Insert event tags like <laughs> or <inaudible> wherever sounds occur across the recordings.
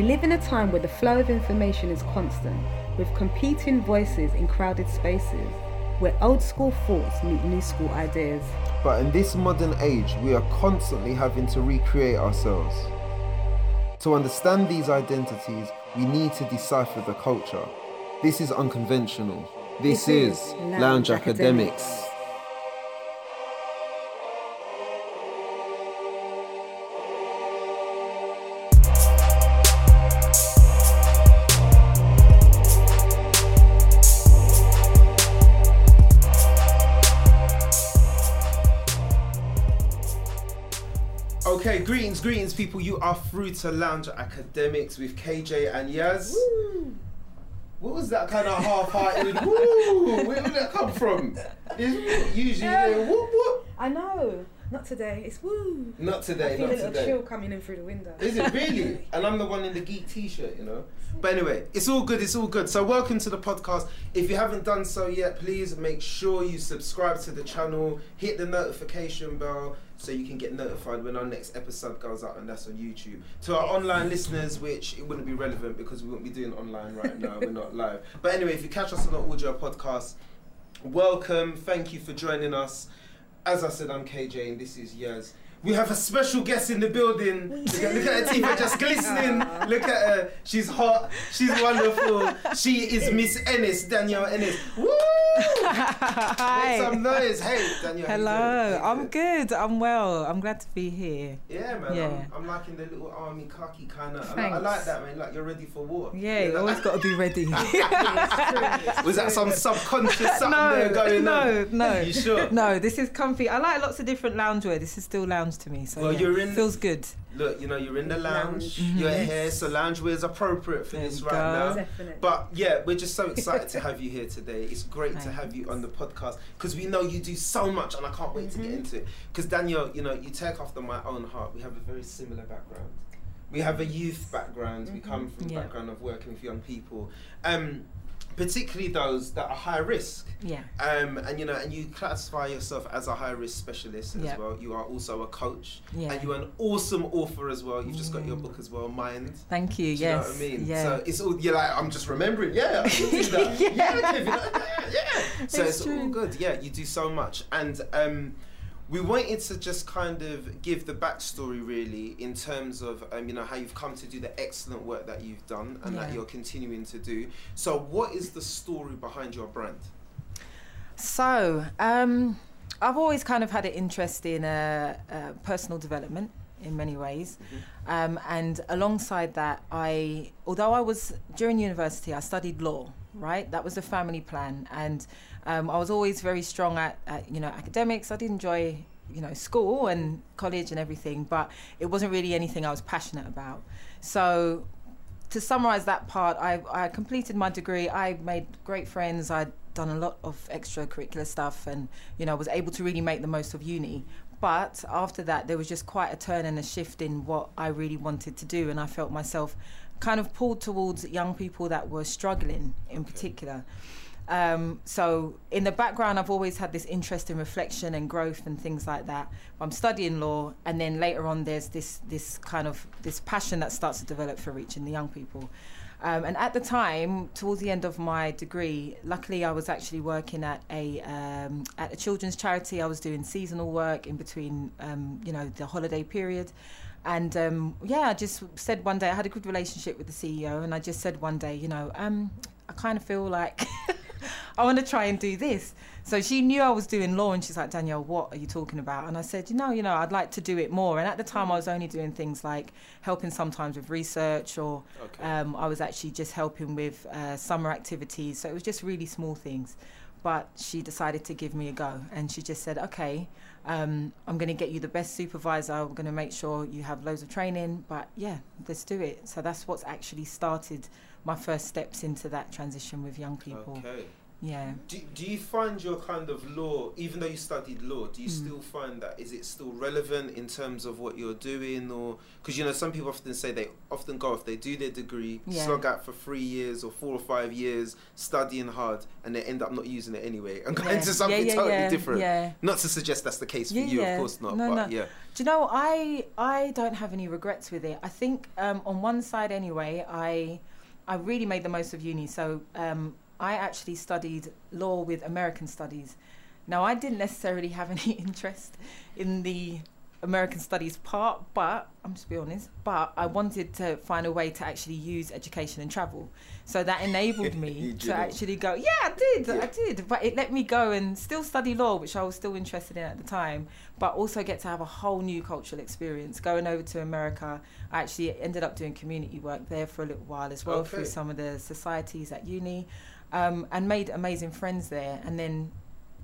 We live in a time where the flow of information is constant, with competing voices in crowded spaces, where old school thoughts meet new school ideas. But in this modern age, we are constantly having to recreate ourselves. To understand these identities, we need to decipher the culture. This is unconventional. This, This is is Lounge, Lounge Academics. Academics. Greetings, greetings, people. You are through to Lounge Academics with KJ and Yaz. What was that kind of <laughs> half-hearted? Woo! Where did that come from? It's <laughs> usually Yeah. whoop whoop. I know. Not today. It's woo. Not today. I today, feel not a little today. chill coming in through the window. Is it really? <laughs> and I'm the one in the geek t-shirt, you know. But anyway, it's all good. It's all good. So welcome to the podcast. If you haven't done so yet, please make sure you subscribe to the channel, hit the notification bell so you can get notified when our next episode goes out, and that's on YouTube. To our online listeners, which it wouldn't be relevant because we wouldn't be doing online right now. We're not live. But anyway, if you catch us on the audio podcast, welcome. Thank you for joining us. As I said, I'm KJ and this is Yaz. We have a special guest in the building. Look at, look at her teeth are just glistening. <laughs> Look at her. She's hot. She's wonderful. She is Miss Ennis, Danielle Ennis. Woo! <laughs> Make Hi. some noise. Hey, Danielle. how you Hello. doing? How you I'm good. I'm well. I'm glad to be here. Yeah, man. Yeah. I'm, I'm liking the little army khaki kind of. I, like- I like that, man. Like you're ready for war. Yeah, you always got to be ready. <laughs> <laughs> Was that some subconscious something no, there going no, on? no. No. You sure? No, this is comfy. I like lots of different loungewear. This is still lounge to me. So Well, yeah, you're in- feels good. Look, you know, you're in the lounge. Lounge. You're mm-hmm. Yes. here, so loungewear is appropriate for There this right go. now. Definitely. But yeah, we're just so excited to have you here today. It's great to Have you on the podcast because we know you do so much, and I can't wait to get Mhm. into it. Because Danielle, you know, you take after my own heart. We have a very similar background. We have a youth background. We Mhm. come from Yeah. background of working with young people, um, particularly those that are high risk. Yeah. Um, and you know, and you classify yourself as a high risk specialist as Yeah. well. You are also a coach, Yeah. and you're an awesome author as well. You've just got your Mm. book as well, Mind. Thank you. Do you yes. know what I mean? Yeah. So it's all you're like, I'm just remembering. Yeah, I can do that. <laughs> yeah, Yeah. Yeah, yeah. <laughs> So It's it's, all good. Yeah, you do so much, and um, we wanted to just kind of give the backstory really in terms of um, you know how you've come to do the excellent work that you've done and that you're continuing to do. So what is the story behind your brand? So, um, I've always kind of had an interest in uh, uh, personal development in many ways. Um, and alongside that, I, although I was during university, I studied law, right? That was the family plan. And um, I was always very strong at, at, you know, academics. I did enjoy, you know, school and college and everything, but it wasn't really anything I was passionate about. So to summarize that part, I, I completed my degree. I made great friends. I'd done a lot of extracurricular stuff and, you know, was able to really make the most of uni. But after that, there was just quite a turn and a shift in what I really wanted to do. And I felt myself kind of pulled towards young people that were struggling in particular. Um, so in the background, I've always had this interest in reflection and growth and things like that. I'm studying law, and then later on, there's this this kind of this passion that starts to develop for reaching the young people. Um, and at the time, towards the end of my degree, luckily I was actually working at a um, at a children's charity. I was doing seasonal work in between, um, you know, the holiday period. And um, yeah, I just said one day I had a good relationship with the CEO, and I just said one day, you know, um, I kind of feel like <laughs> I want to try and do this. So she knew I was doing law, and she's like, Danielle, what are you talking about? And I said, you know, you know, I'd like to do it more. And at the time, I was only doing things like helping sometimes with research, or Okay. um, I was actually just helping with uh, summer activities. So it was just really small things. But she decided to give me a go, and she just said, okay. Um, I'm going to get you the best supervisor. I'm going to make sure you have loads of training. But yeah, let's do it. So that's what's actually started my first steps into that transition with young people. Okay. Yeah. Do, do you find your kind of law, even though you studied law, do you Mm. still find that is it still relevant in terms of what you're doing, or because you know some people often say they often go if they do their degree, Yeah. slog out for three years or four or five years studying hard, and they end up not using it anyway and going yeah. to something yeah, yeah, totally yeah, different. Yeah. Not to suggest that's the case for you, of course not, No, but no. yeah. Do you know I I don't have any regrets with it. I think um, on one side anyway, I I really made the most of uni. So um, I actually studied law with American studies. Now I didn't necessarily have any <laughs> interest in the American studies part, but I'm just be honest. But I mm. wanted to find a way to actually use education and travel. So that <laughs> enabled me to actually go. Yeah, I did. Yeah. I did. But it let me go and still study law, which I was still interested in at the time but also get to have a whole new cultural experience. Going over to America, I actually ended up doing community work there for a little while as well Okay. through some of the societies at uni, um, and made amazing friends there. And then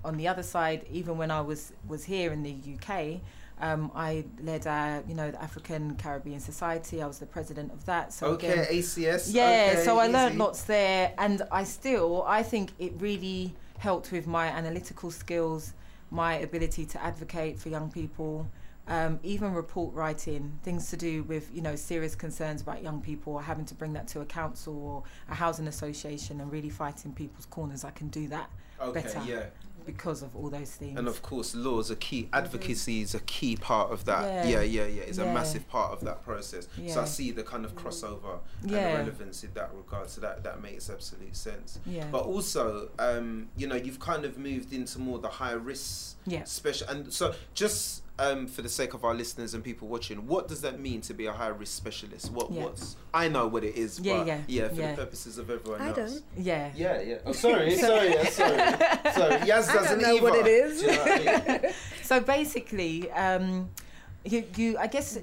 on the other side, even when I was was here in the UK. Um, I led, uh, you know, the African Caribbean Society. I was the president of that. So okay, again, ACS. yeah, okay, so I learned lots there, and I still, I think it really helped with my analytical skills, my ability to advocate for young people, um, even report writing, things to do with you know serious concerns about young people, or having to bring that to a council or a housing association, and really fighting people's corners. I can do that Okay, better. yeah. because of all those things. And of course, law is a key. Advocacy is a key part of that. Yeah. Yeah, yeah, yeah. It's a massive part of that process. So I see the kind of crossover and the relevance in that regard. So that that makes absolute sense. yeah, But also, um, you know, you've kind of moved into more the high risk yeah. special. And so, just um, for the sake of our listeners and people watching, what does that mean to be a high risk specialist? What Yeah. what's I know what it is, Yeah, but yeah, for yeah. the purposes of everyone I else. don't. Yeah. Yeah, yeah. Oh, sorry, <laughs> sorry, yeah, sorry. Sorry, <laughs> Yaz doesn't don't know what it is. Do you know what I mean? <laughs> So basically, um, you, you, I guess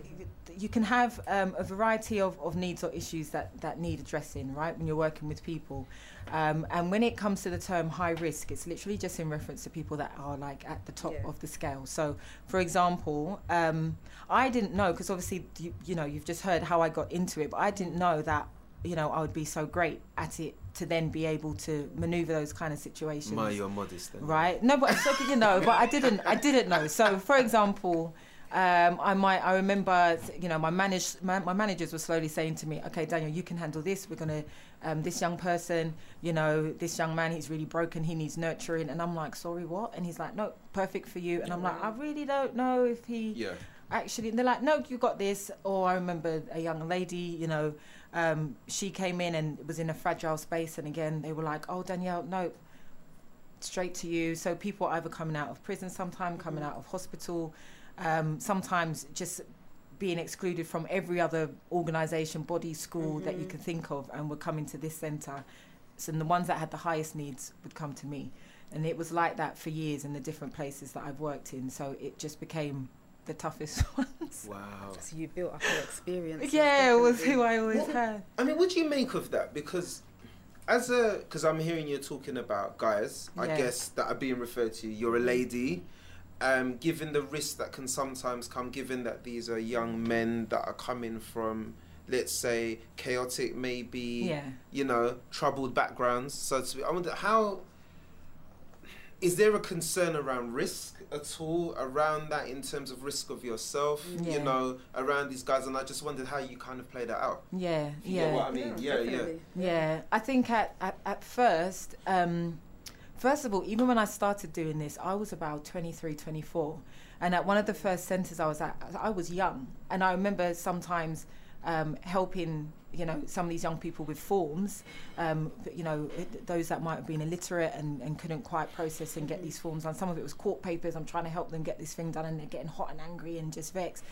you can have um, a variety of, of needs or issues that, that need addressing, right, when you're working with people. Um, and when it comes to the term high risk, it's literally just in reference to people that are like at the top Yeah. of the scale. So, for example, um, I didn't know, because obviously, you, you know, you've just heard how I got into it, but I didn't know that, you know, I would be so great at it to then be able to maneuver those kind of situations Ma, you're modest then. right no but so, you know but i didn't i didn't know so for example um, I might. I remember, you know, my manage, my, my managers were slowly saying to me, "Okay, Danielle, you can handle this. We're gonna, um, this young person, you know, this young man, he's really broken. He needs nurturing." And I'm like, "Sorry, what?" And he's like, "No, perfect for you." And I'm like, "I really don't know if he Yeah. actually." And they're like, "No, you got this." Or I remember a young lady, you know, um, she came in and was in a fragile space, and again, they were like, "Oh, Danielle, no." Straight to you. So people are either coming out of prison, sometime coming out of hospital, um, sometimes just being excluded from every other organisation, body, school that you Mhm. can think of, and were coming to this centre. So the ones that had the highest needs would come to me, and it was like that for years in the different places that I've worked in. So it just became the toughest <laughs> ones. Wow. So you built up your experience. yeah, it was who I always What- had. I mean, what do you make of that? Because as a, because I'm hearing you talking about guys, I guess that are being referred to. You're a lady. Um, given the risk that can sometimes come, given that these are young men that are coming from, let's say, chaotic, maybe Yeah. you know, troubled backgrounds. So to speak. I wonder how is there a concern around risk at all around that in terms of risk of yourself, you know, around these guys? And I just wondered how you kind of play that out. Yeah, If you yeah. get what I mean? Yeah, yeah. definitely. Yeah, I think at, at, at first, um, first of all, even when I started doing this, I was about 23, 24. And at one of the first centres I was at, I was young. And I remember sometimes um, helping, you know, some of these young people with forms, um, you know, it- those that might have been illiterate and, and couldn't quite process and get these forms done. Some of it was court papers. I'm trying to help them get this thing done and they're getting hot and angry and just vexed.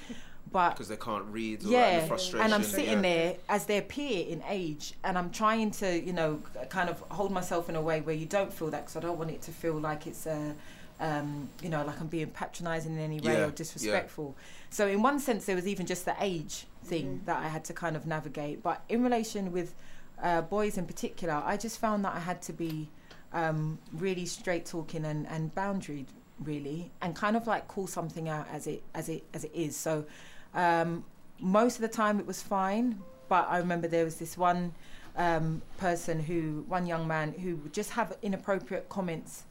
But Because they can't read or yeah, and the frustration. and I'm sitting yeah. there as their peer in age, and I'm trying to, you know, kind of hold myself in a way where you don't feel that, because I don't want it to feel like it's a, um, you know, like I'm being patronising in any way Yeah, or disrespectful. So in one sense, there was even just the age thing Mhm. that I had to kind of navigate. But in relation with uh, boys in particular, I just found that I had to be um, really straight talking and, and boundaried really and kind of like call something out as it as it as it is so um, most of the time it was fine but i remember there was this one um, person who, one young man who would just have inappropriate comments.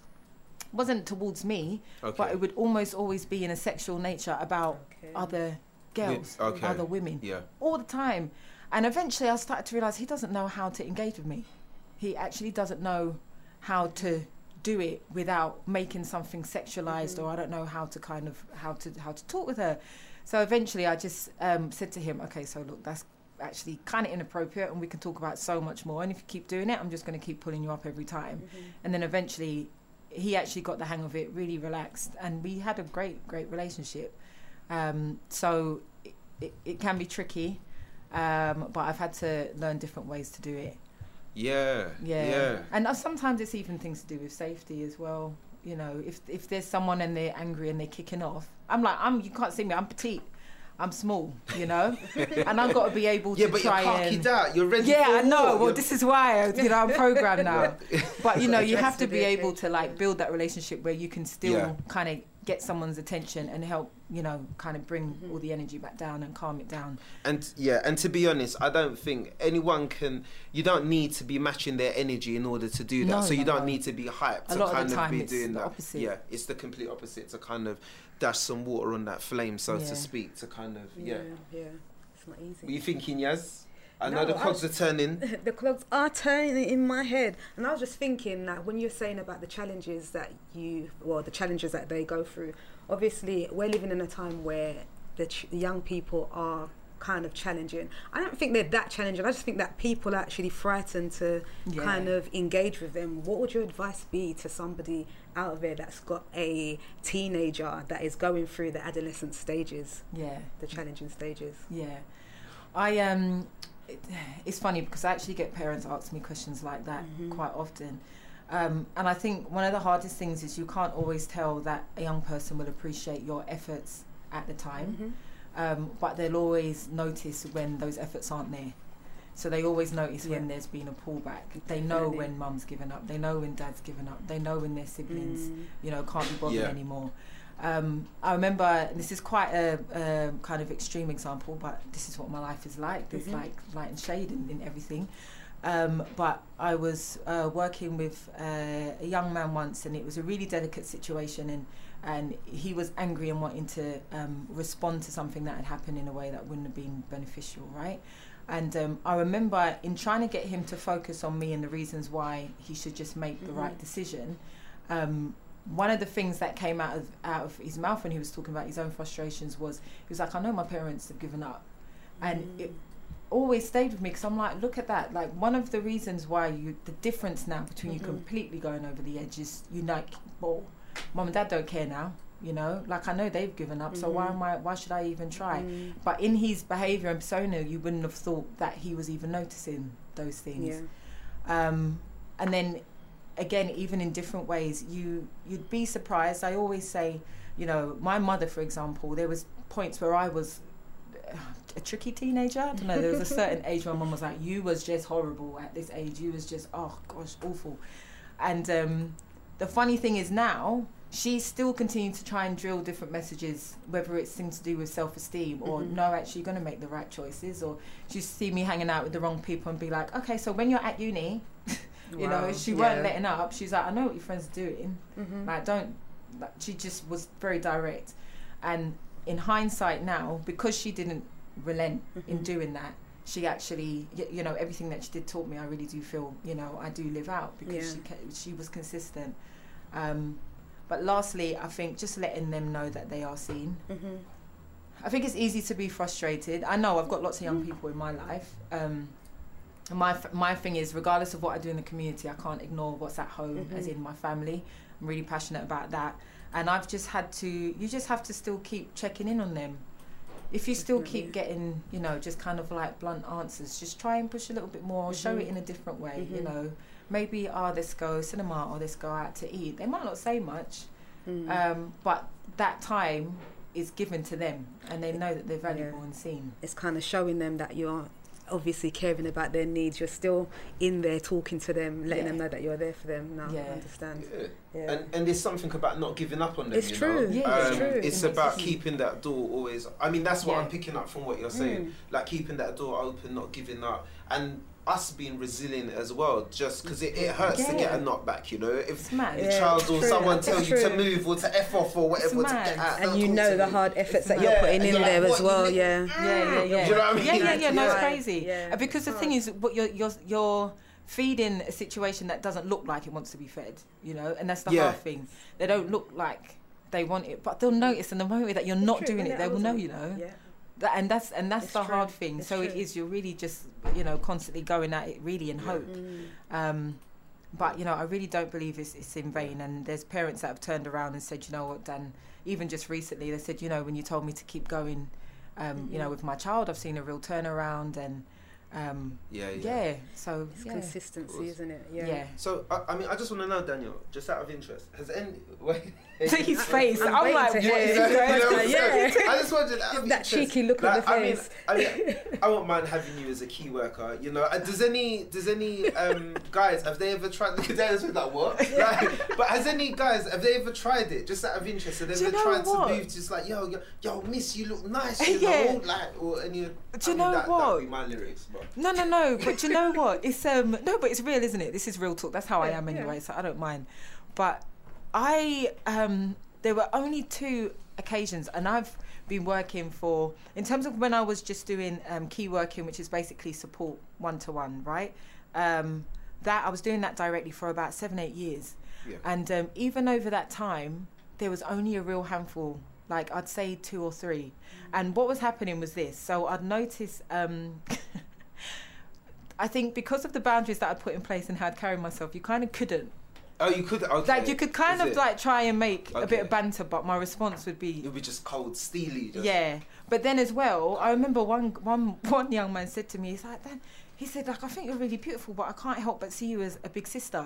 Wasn't towards me, Okay. but it would almost always be in a sexual nature about Okay. other girls, okay. other women yeah. all the time. And eventually I started to realize he doesn't know how to engage with me. He actually doesn't know how to do it without making something sexualized or I don't know how to kind of how to how to talk with her. So eventually I just um, said to him, okay, so look, that's actually kind of inappropriate and we can talk about so much more. And if you keep doing it, I'm just going to keep pulling you up every time. And then eventually he actually got the hang of it, really relaxed, and we had a great, great relationship. Um, so it, it, it can be tricky, um, but I've had to learn different ways to do it. Yeah. Yeah. Yeah. And uh, sometimes it's even things to do with safety as well. You know, if if there's someone and they're angry and they're kicking off, I'm like, I'm you can't see me, I'm petite. I'm small, you know, <laughs> and I've got to be able Yeah, to but you're try and out. You're ready. yeah, for I know. war. Well, You're- this is why you know I'm programmed now. <laughs> But you know, you have to be able to like build that relationship where you can still Yeah. kind of get someone's attention and help, you know, kind of bring Mm-hmm. all the energy back down and calm it down. And yeah, and to be honest, I don't think anyone can. You don't need to be matching their energy in order to do that. No, so you no, don't no. need to be hyped A to lot of the kind of, be it's doing the that. opposite. Yeah, it's the complete opposite to kind of dash some water on that flame, so Yeah. to speak. To kind of yeah. yeah, It's not easy. Were you thinking, Yaz? I know No, the I cogs was- are turning. <laughs> the clocks are turning in my head, and I was just thinking that when you're saying about the challenges that you, well, the challenges that they go through. Obviously, we're living in a time where the ch- young people are kind of challenging. I don't think they're that challenging. I just think that people are actually frightened to Yeah. kind of engage with them. What would your advice be to somebody out there that's got a teenager that is going through the adolescent stages, Yeah, the challenging stages? yeah. I um, it, it's funny because I actually get parents ask me questions like that Mhm. quite often. Um, and I think one of the hardest things is you can't always tell that a young person will appreciate your efforts at the time. Mhm. um, but they'll always notice when those efforts aren't there. So they always notice when there's been a pullback. They know Definitely. when mum's given up. They know when dad's given up. They know when their siblings, Mm. you know, can't be bothered Yeah. anymore. Um, I remember this is quite a, a kind of extreme example, but this is what my life is like. There's Mhm. like light and shade in, in everything. Um, but I was uh, working with uh, a young man once, and it was a really delicate situation, and and he was angry and wanting to um, respond to something that had happened in a way that wouldn't have been beneficial, right? And um, I remember in trying to get him to focus on me and the reasons why he should just make the right decision. Um, one of the things that came out of out of his mouth when he was talking about his own frustrations was he was like, "I know my parents have given up," and Mm. it always stayed with me because I'm like, look at that. Like one of the reasons why you the difference now between you Mhm. completely going over the edge is you like, well, mom and dad don't care now. You know, like I know they've given up, so why Mhm. am I? Why should I even try? Mm. But in his behaviour and persona, you wouldn't have thought that he was even noticing those things. Yeah. Um, and then again, even in different ways, you you'd be surprised. I always say, you know, my mother, for example, there was points where I was uh, a tricky teenager. I don't know. There was a certain age where mum was like, "You was just horrible at this age. You was just oh gosh, awful." And um, the funny thing is now she's still continuing to try and drill different messages, whether it's things to do with self-esteem or Mhm. no, actually, you're going to make the right choices, or she see me hanging out with the wrong people and be like, "Okay, so when you're at uni." You know she Yeah. weren't letting up she's like i know what your friends are doing Mhm. like don't like, she just was very direct and in hindsight now because she didn't relent in Mhm. doing that she actually y- you know everything that she did taught me i really do feel you know i do live out because Yeah. she ca- she was consistent um but lastly i think just letting them know that they are seen Mhm. I think it's easy to be frustrated. I know I've got lots of young people in my life. Um, my my thing is, regardless of what I do in the community, I can't ignore what's at home, as Mhm. in my family. I'm really passionate about that, and I've just had to. You just have to still keep checking in on them. If you still keep getting, you know, just kind of like blunt answers, just try and push a little bit more, show Mhm. it in a different way. You Mhm. know, maybe oh, let's go cinema or let's go out to eat. They might not say much, Mm. um, but that time is given to them and they know that they're valuable Yeah. and seen it's kind of showing them that you're obviously caring about their needs. You're still in there talking to them, letting Yeah. them know that you're there for them. Now Yeah. I understand. Yeah. Yeah. And and there's something about not giving up on them. It's you true. Know? Yeah, it's Um, true. It's It about makes- keeping that door always. I mean, that's what Yeah. I'm picking up from what you're saying. Mm. Like keeping that door open, not giving up. And us being resilient as well, just because it, it hurts to get a Yeah. knockback, you know. If It's mad. your Yeah, child or true. someone tells you to move or to f off or whatever to get out, and you know the me. hard efforts that Yeah, you're putting and in you're there like, as well. you mm. Yeah. Yeah, yeah, yeah. Do you know what I mean? Yeah, yeah, yeah. No, it's crazy. Yeah. Because the thing is, what you're you're you're feeding a situation that doesn't look like it wants to be fed, you know, and that's the Yeah. hard thing. They don't look like they want it, but they'll notice in the moment that you're not True, doing it, they will know, you know. Yeah. That, and that's and that's It's the true. hard thing. It's so it true. is. You're really just you know constantly going at it, really in Yeah. hope. Mm. Um, but you know, I really don't believe it's, it's in vain. And there's parents that have turned around and said, you know what, Dan. Even just recently, they said, you know, when you told me to keep going, um, you know, Mhm. with my child, I've seen a real turnaround, and um, Yeah, yeah. yeah. So It's yeah. consistency, isn't it? yeah. Yeah. So I, I mean, I just want to know, Danielle, just out of interest, has any <laughs> <laughs> wait, His face. I'm I'm, like, to what hear is it. You know, he you know going what <laughs> I'm do? saying? Yeah. I just wanted out of That cheeky look on like, the I mean, face. I mean, <laughs> I won't mind having you as a key worker. You know, Uh, does any does any um, guys have they ever tried? Look at Danielle's face like what? Like, but has any guys have they ever tried it? Just out of interest, have they Do you ever know tried what? to move? Just like yo, yo, yo, miss, you look nice. You Yeah. know, like or any. Do I you mean, know that, what? That'd be my lyrics, but. No, no, no. But do you know what? It's um no, but it's real, isn't it? This is real talk. That's how I Yeah, am yeah. anyway, so I don't mind. But I um there were only two occasions and I've been working for in terms of when I was just doing um key working, which is basically support one to one, right? Um that I was doing that directly for about seven, eight years. Yeah. And um, even over that time, there was only a real handful, like I'd say two or three. And what was happening was this. So I'd notice, um, <laughs> I think because of the boundaries that I'd put in place and how I'd carry myself, you kind of couldn't. Oh, you could. Okay. Like you could kind Is of it? like try and make a bit of banter, but my response would be, You'd be just cold, steely. Just. yeah. But then as well, I remember one one <laughs> one young man said to me, he's like, then he said like I think you're really beautiful, but I can't help but see you as a big sister.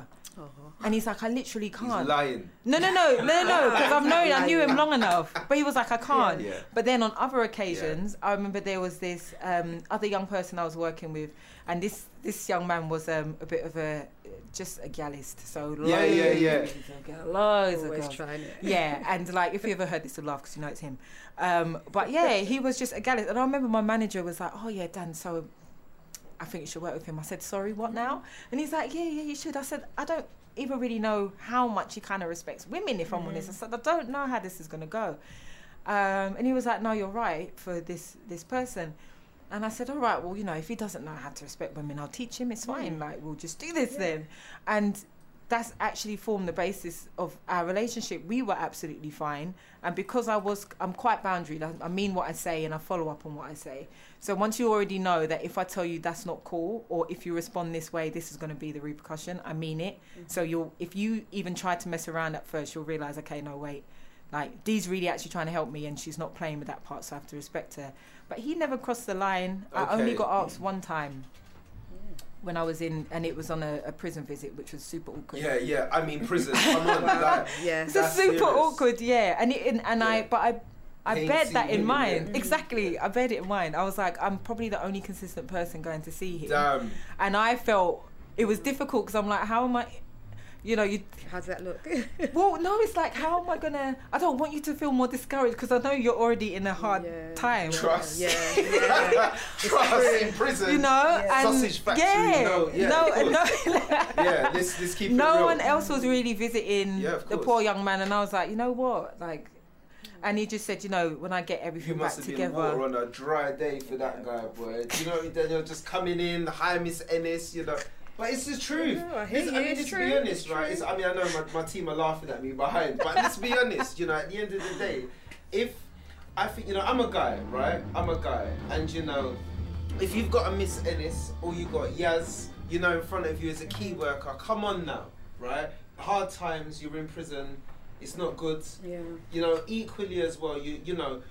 And he's like, I literally can't. lying. No, no, no, no, no, because <laughs> I've known, I knew him long enough. But he was like, I can't. Yeah. But then on other occasions, I remember there was this um, other young person I was working with, and this this young man was um, a bit of a just a gallist. So loads Yeah, yeah, yeah. of girls, loads of Always girls. trying it. Yeah, and like if you ever heard this, you'll laugh because you know it's him. Um, but yeah, he was just a gallist, and I remember my manager was like, "Oh yeah, Dan, so I think you should work with him." I said, "Sorry, what now?" And he's like, "Yeah, yeah, you should." I said, "I don't even really know how much he kind of respects women, if I'm honest." I said, "I don't know how this is gonna go." Um, and he was like, "No, you're right for this this person." And I said, "All right, well, you know, if he doesn't know how to respect women, I'll teach him. It's fine. Like, we'll just do this Yeah. then." And that's actually formed the basis of our relationship. We were absolutely fine, and because I was, I'm quite boundary. I mean what I say, and I follow up on what I say. So once you already know that if I tell you that's not cool, or if you respond this way, this is going to be the repercussion. I mean it. Mm-hmm. So you'll, if you even try to mess around at first, you'll realize, okay, no, wait, like Dee's really actually trying to help me, and she's not playing with that part, so I have to respect her. But he never crossed the line. I only got asked one time when I was in, and it was on a, a prison visit, which was super awkward. Yeah, yeah. I mean, prison. Come on, like, Yeah. It's super serious. awkward, yeah. And it, and, and I, but I, I Pain bared seeing that in mind. yeah. Exactly, I bared it in mind. I was like, I'm probably the only consistent person going to see him, damn. and I felt it was difficult because I'm like, how am I? You know, you. How does that look? <laughs> Well, no, it's like, how am I gonna? I don't want you to feel more discouraged because I know you're already in a hard Yeah. time. Trust. Yeah, <laughs> yeah. <laughs> Trust in prison. You know, Yeah. and Sausage factory, yeah, no, yeah, no, of no, yeah, let's, let's keep it no one else was really visiting Yeah, the poor young man, and I was like, you know what, like, and he just said, you know, when I get everything, You must back have been together, on a dry day for that guy, boy. Do you know, then you're just coming in, hi Miss Ennis, you know. But it's the truth. No, I Let's- I mean, it's true, be honest, it's right? It's, I mean, I know my, my team are laughing at me behind, but let's be honest, you know, at the end of the day, if I think, you know, I'm a guy, right? I'm a guy, and you know, if you've got a Miss Ennis or you got Yaz, you know, in front of you as a key worker, come on now, right? Hard times, you're in prison, it's not good Yeah. you know equally as well you you know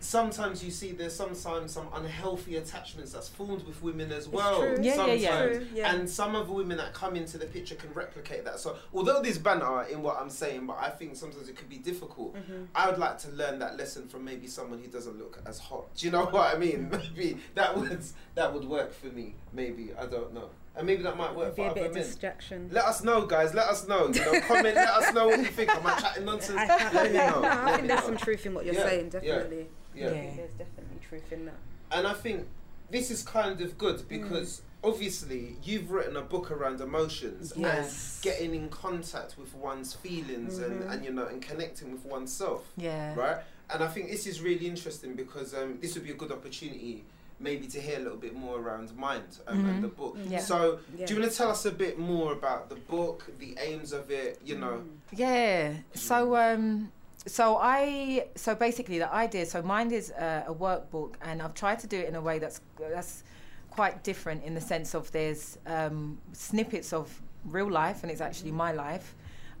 sometimes you see there's sometimes some unhealthy attachments that's formed with women as well. Yeah, yeah, sometimes. yeah. True, yeah. and some of the women that come into the picture can replicate that so although there's banter in what i'm saying but i think sometimes it could be difficult Mhm. i would like to learn that lesson from maybe someone who doesn't look as hot do you know <laughs> what i mean maybe that would that would work for me maybe i don't know and maybe that might work Be for a bit other of men distraction. let us know, guys. Let us know. You know, comment. let us know what you think. Am I chatting nonsense? I, I, let me know. no, Let I me think there's know. some truth in what you're Yeah, saying. Definitely. Yeah. I Yeah. there's definitely truth in that. And I think this is kind of good because obviously you've written a book around emotions Yes. and getting in contact with one's feelings and, Mhm. and you know and connecting with oneself Yeah. right and i think this is really interesting because um, this would be a good opportunity maybe to hear a little bit more around mind um, Mhm. and the book Yeah. so Yeah. do you want to tell us a bit more about the book the aims of it you know Mm. Yeah. So um so I so basically the idea so Mind is a, a workbook and I've tried to do it in a way that's that's quite different in the sense of there's um, snippets of real life and it's actually my life.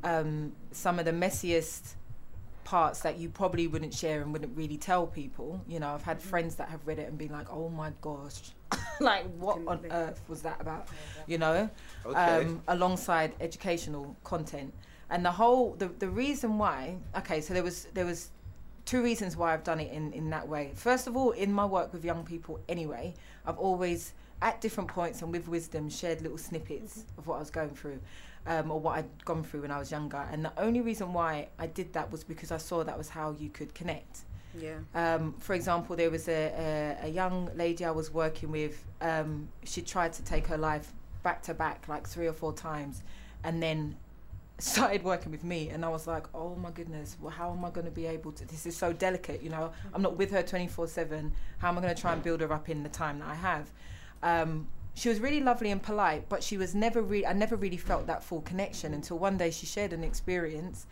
Um, some of the messiest parts that you probably wouldn't share and wouldn't really tell people. You know, I've had friends that have read it and been like, "Oh my gosh, <laughs> like what on earth was that about?" You know okay um, alongside educational content. And the whole the, the reason why okay, so there was there was two reasons why I've done it in, in that way. First of all, in my work with young people anyway, I've always at different points and with wisdom shared little snippets of what I was going through. Um, or what I'd gone through when I was younger, and the only reason why I did that was because I saw that was how you could connect. Yeah. Um, for example, there was a, a, a young lady I was working with. Um, she tried to take her life back to back like three or four times, and then <laughs> started working with me. And I was like, "Oh my goodness, well, how am I going to be able to? This is so delicate, you know. I'm not with her 24 seven. How am I going to try and build her up in the time that I have?" Um, she was really lovely and polite, but she was never really. I never really felt that full connection until one day she shared an experience,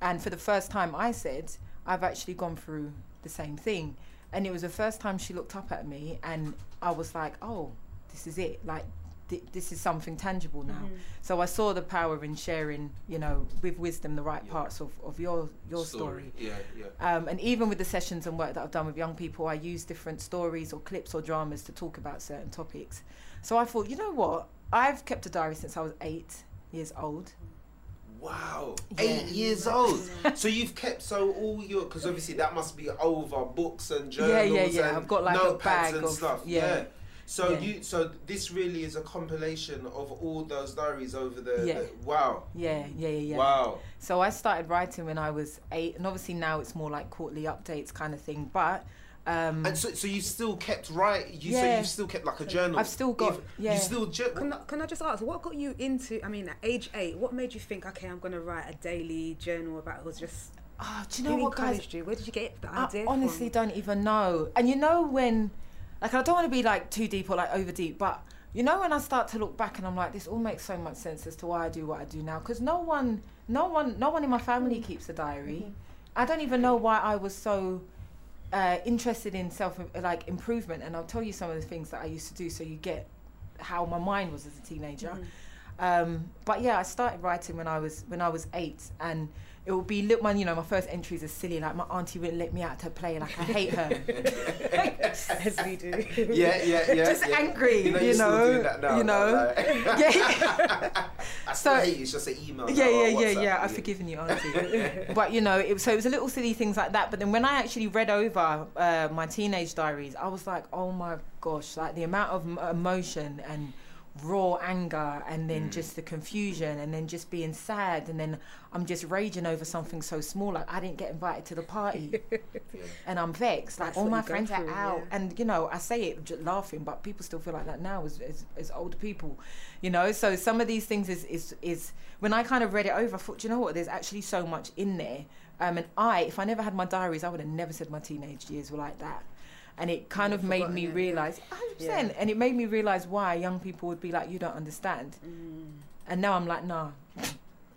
and for the first time, I said, "I've actually gone through the same thing," and it was the first time she looked up at me, and I was like, "Oh, this is it! Like, th- this is something tangible now." Mm-hmm. So I saw the power in sharing, you know, with wisdom, the right Yeah. parts of, of your your story. yeah yeah Um, and even with the sessions and work that I've done with young people, I use different stories or clips or dramas to talk about certain topics. So I thought, you know what? I've kept a diary since I was eight years old. Wow, Yeah. eight years old. <laughs> so you've kept so all your because obviously that must be over books and journals Yeah, yeah, yeah. and I've got, like, a bag and of- stuff. yeah. Yeah. So Yeah. you so this really is a compilation of all those diaries over the, Yeah. the wow Yeah, yeah, yeah, yeah. wow So I started writing when I was eight, and obviously now it's more like quarterly updates kind of thing. But um, and so so you still kept right you so you've still kept like a journal. I've still got- Even- yeah. You still jour- Can I, can I just ask, what got you into, I mean, at age eight, what made you think, okay, I'm going to write a daily journal about, it was just, oh, do you know what, guys? encouraged you? Where did you get the idea? I honestly from? don't even know. And you know when, like, I don't want to be like too deep or like over deep, but you know when I start to look back and I'm like, this all makes so much sense as to why I do what I do now. Because no one, no one, no one in my family mm. keeps a diary. Mm-hmm. I don't even know why I was so uh, interested in self like improvement. And I'll tell you some of the things that I used to do, so you get how my mind was as a teenager. Mhm. Um, but yeah, I started writing when I was when I was eight, and it would be little man. You know, my first entries are silly. Like my auntie wouldn't let me out to play. Like I hate her. <laughs> As we do. yeah yeah yeah Just yeah. angry, You know you you're still know, that now. you know. like- <laughs> yeah, <laughs> I So- hate you. It's just an email. yeah, now yeah, yeah, yeah. I've forgiven you, auntie. but you know, it, so it was a little silly things like that. But then when I actually read over uh, my teenage diaries, I was like, oh my gosh, like the amount of emotion and raw anger and then Mm. just the confusion and then just being sad and then I'm just raging over something so small like I didn't get invited to the party. <laughs> And I'm vexed. Like That's all my friends are out. yeah. and you know I say it just laughing but people still feel like that now as, as, as older people you know? So some of these things is, is is when I kind of read it over I thought you know what? There's actually so much in there. Um, and I if I never had my diaries I would have never said my teenage years were like that and it kind You've of made me it, realize 100% and it made me realize why young people would be like you don't understand Mm. and now I'm like nah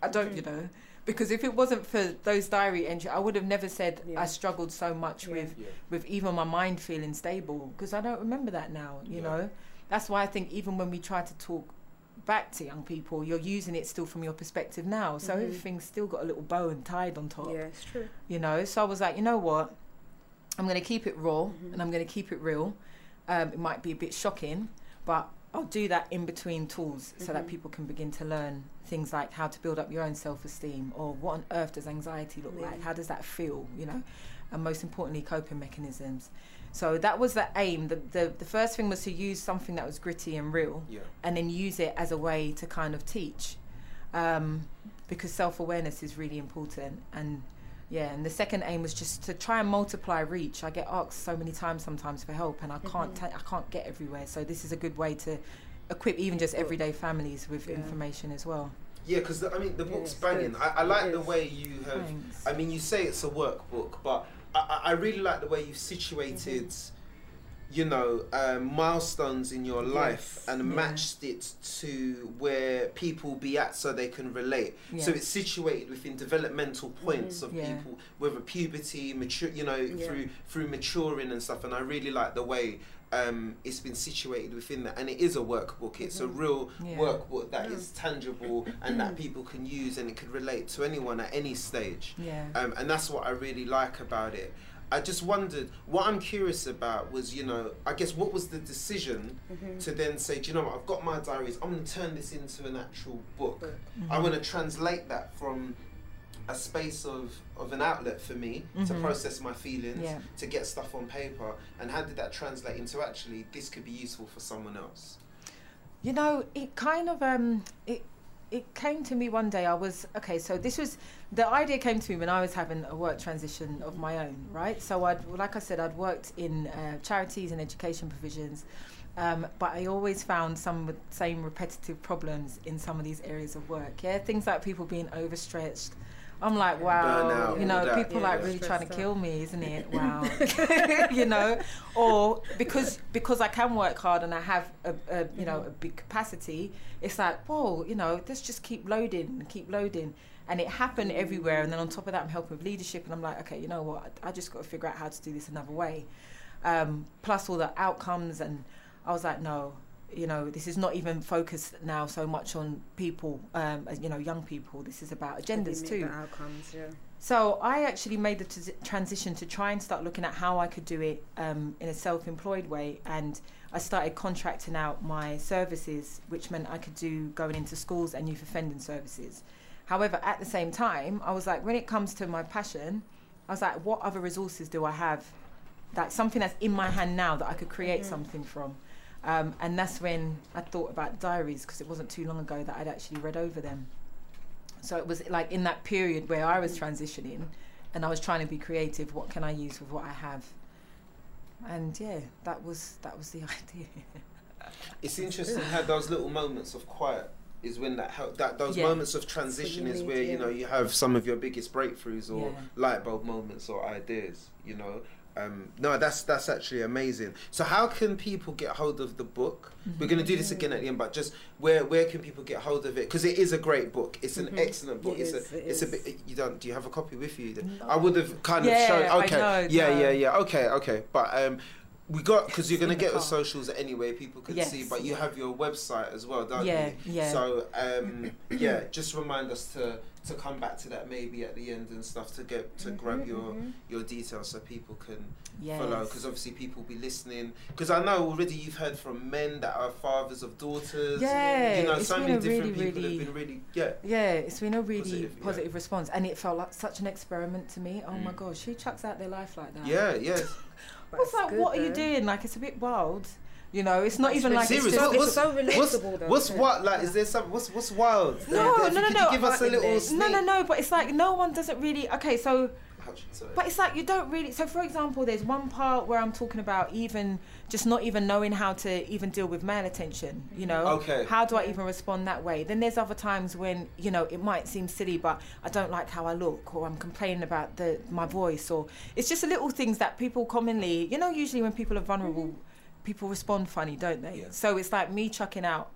I don't you know because if it wasn't for those diary entries I would have never said Yeah. I struggled so much Yeah. with Yeah. with even my mind feeling stable because I don't remember that now you Yeah. know that's why I think even when we try to talk back to young people you're using it still from your perspective now so Mhm. everything's still got a little bow and tied on top Yeah, it's true. you know so I was like you know what I'm going to keep it raw Mhm. and I'm going to keep it real. Um, it might be a bit shocking but I'll do that in between tools so that Mhm. people can begin to learn things like how to build up your own self-esteem or what on earth does anxiety look like? How does that feel you know? And most importantly coping mechanisms. So that was the aim. The, the the first thing was to use something that was gritty and real Yeah. and then use it as a way to kind of teach. Um, because self-awareness is really important and yeah and the second aim was just to try and multiply reach i get asked so many times sometimes for help and i can't Mhm. ta- i can't get everywhere so this is a good way to equip even just everyday families with Yeah. information as well. Yeah, because I mean the book's it's banging. I, I like It the way you have. Thanks. I mean, you say it's a workbook, but I, I I really like the way you've situated, you know, um, milestones in your life Yes. and Yeah. matched it to where people be at so they can relate. So it's situated within developmental points of Yeah. people, whether puberty, mature, you know, Yeah. through through maturing and stuff. And I really like the way. Um, it's been situated within that, and it is a workbook. It's a Mhm. real Yeah. workbook that Yeah. is tangible and that people can use, and it could relate to anyone at any stage. Yeah. Um, and that's what I really like about it. I just wondered what I'm curious about was, you know, I guess what was the decision Mhm. to then say, do you know what, I've got my diaries, I'm going to turn this into an actual book. Book. Mm-hmm. I want to translate that from a space of, of an outlet for me to Mhm. process my feelings, Yeah. to get stuff on paper, and how did that translate into actually this could be useful for someone else? You know, it kind of um it it came to me one day. I was okay. So this was the idea came to me when I was having a work transition of my own, right? So I'd like I said, I'd worked in uh, charities and education provisions, um, but I always found some same repetitive problems in some of these areas of work. Yeah, things like people being overstretched. I'm like, wow, Burnout, you know, people Yeah, like really trying to Stressed kill me, isn't it? <laughs> Wow, <laughs> you know, or because because I can work hard and I have a, a you know a big capacity, it's like whoa, you know, let's just keep loading, keep loading, and it happened everywhere. And then on top of that, I'm helping with leadership, and I'm like, okay, you know what, I, I just got to figure out how to do this another way. Um, plus all the outcomes, and I was like, no, you know, this is not even focused now so much on people, um, as, you know, young people. This is about agendas too. Outcomes, yeah. So I actually made the t- transition to try and start looking at how I could do it um, in a self-employed way, and I started contracting out my services, which meant I could do going into schools and youth offending services. However, at the same time, I was like, when it comes to my passion, I was like, what other resources do I have? That's something that's in my hand now that I could create Mhm. something from. Um, and that's when I thought about diaries because it wasn't too long ago that I'd actually read over them. So it was like in that period where I was transitioning and I was trying to be creative, what can I use with what I have? And yeah, that was that was the <laughs> idea. It's interesting how those little moments of quiet is when that help that those Yeah. moments of transition you is need, where you know you have some of your biggest breakthroughs or Yeah. light bulb moments or ideas you know um, no that's that's actually amazing. So how can people get hold of the book? We're going to do this again at the end but just where where can people get hold of it? Because it is a great book. It's an Mhm. excellent book. It it's is, a it it's a bit you don't do you have a copy with you No. I would have kind of Yeah, shown I okay. know, yeah no. yeah yeah. Okay okay. But um we got because you're going to get the car. socials anyway people can see but you have your website as well don't Yeah, you? yeah. so um, yeah, just remind us to to come back to that maybe at the end and stuff to get to grab your mhm. your details so people can Yes. follow because obviously people will be listening because I know already you've heard from men that are fathers of daughters. Yeah, you know it's so been many a different really, people really- have been really yeah. Yeah, it's been a really Positive, positive, yeah. response, and it felt like such an experiment to me. Oh my Mm. gosh, who chucks out their life like that? Yeah, yeah. <laughs> But What's it's like? good What are you doing? Like it's a bit wild. You know, it's not It's even really like it's serious. just. What- It's so What's relatable though. what's what like? Is there some what's what's wild? No, If no, no, no. Give us a little sneak. no, no, no. But it's like no one doesn't really. Okay, so sorry. But it's like you don't really. So, for example, there's one part where I'm talking about even just not even knowing how to even deal with male attention. You know, Okay. how do I even respond that way? Then there's other times when you know it might seem silly, but I don't like how I look, or I'm complaining about the my voice, or it's just little things that people commonly, you know, usually when people are vulnerable, people respond funny, don't they? Yeah. So it's like me chucking out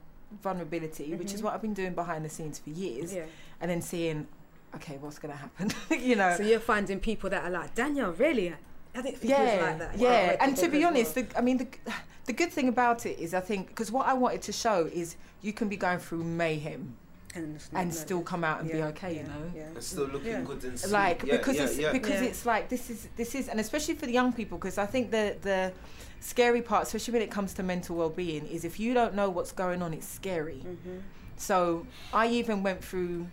vulnerability, which is Mhm. what I've been doing behind the scenes for years, Yeah. and then seeing, okay, what's gonna happen? <laughs> you know. So you're finding people that are like Danielle, really? I think it yeah, like that. yeah. Wow, and to be honest, well. the, I mean, the, <sighs> the good thing about it is, I think, because what I wanted to show is you can be going through mayhem and, and still come out and be okay, yeah, you know. Yeah. It's still looking Yeah. good and sweet. Like yeah, because yeah, it's yeah. because Yeah. it's like this is this is and especially for the young people because I think the the scary part, especially when it comes to mental well being, is if you don't know what's going on, it's scary. Mhm. So I even went through.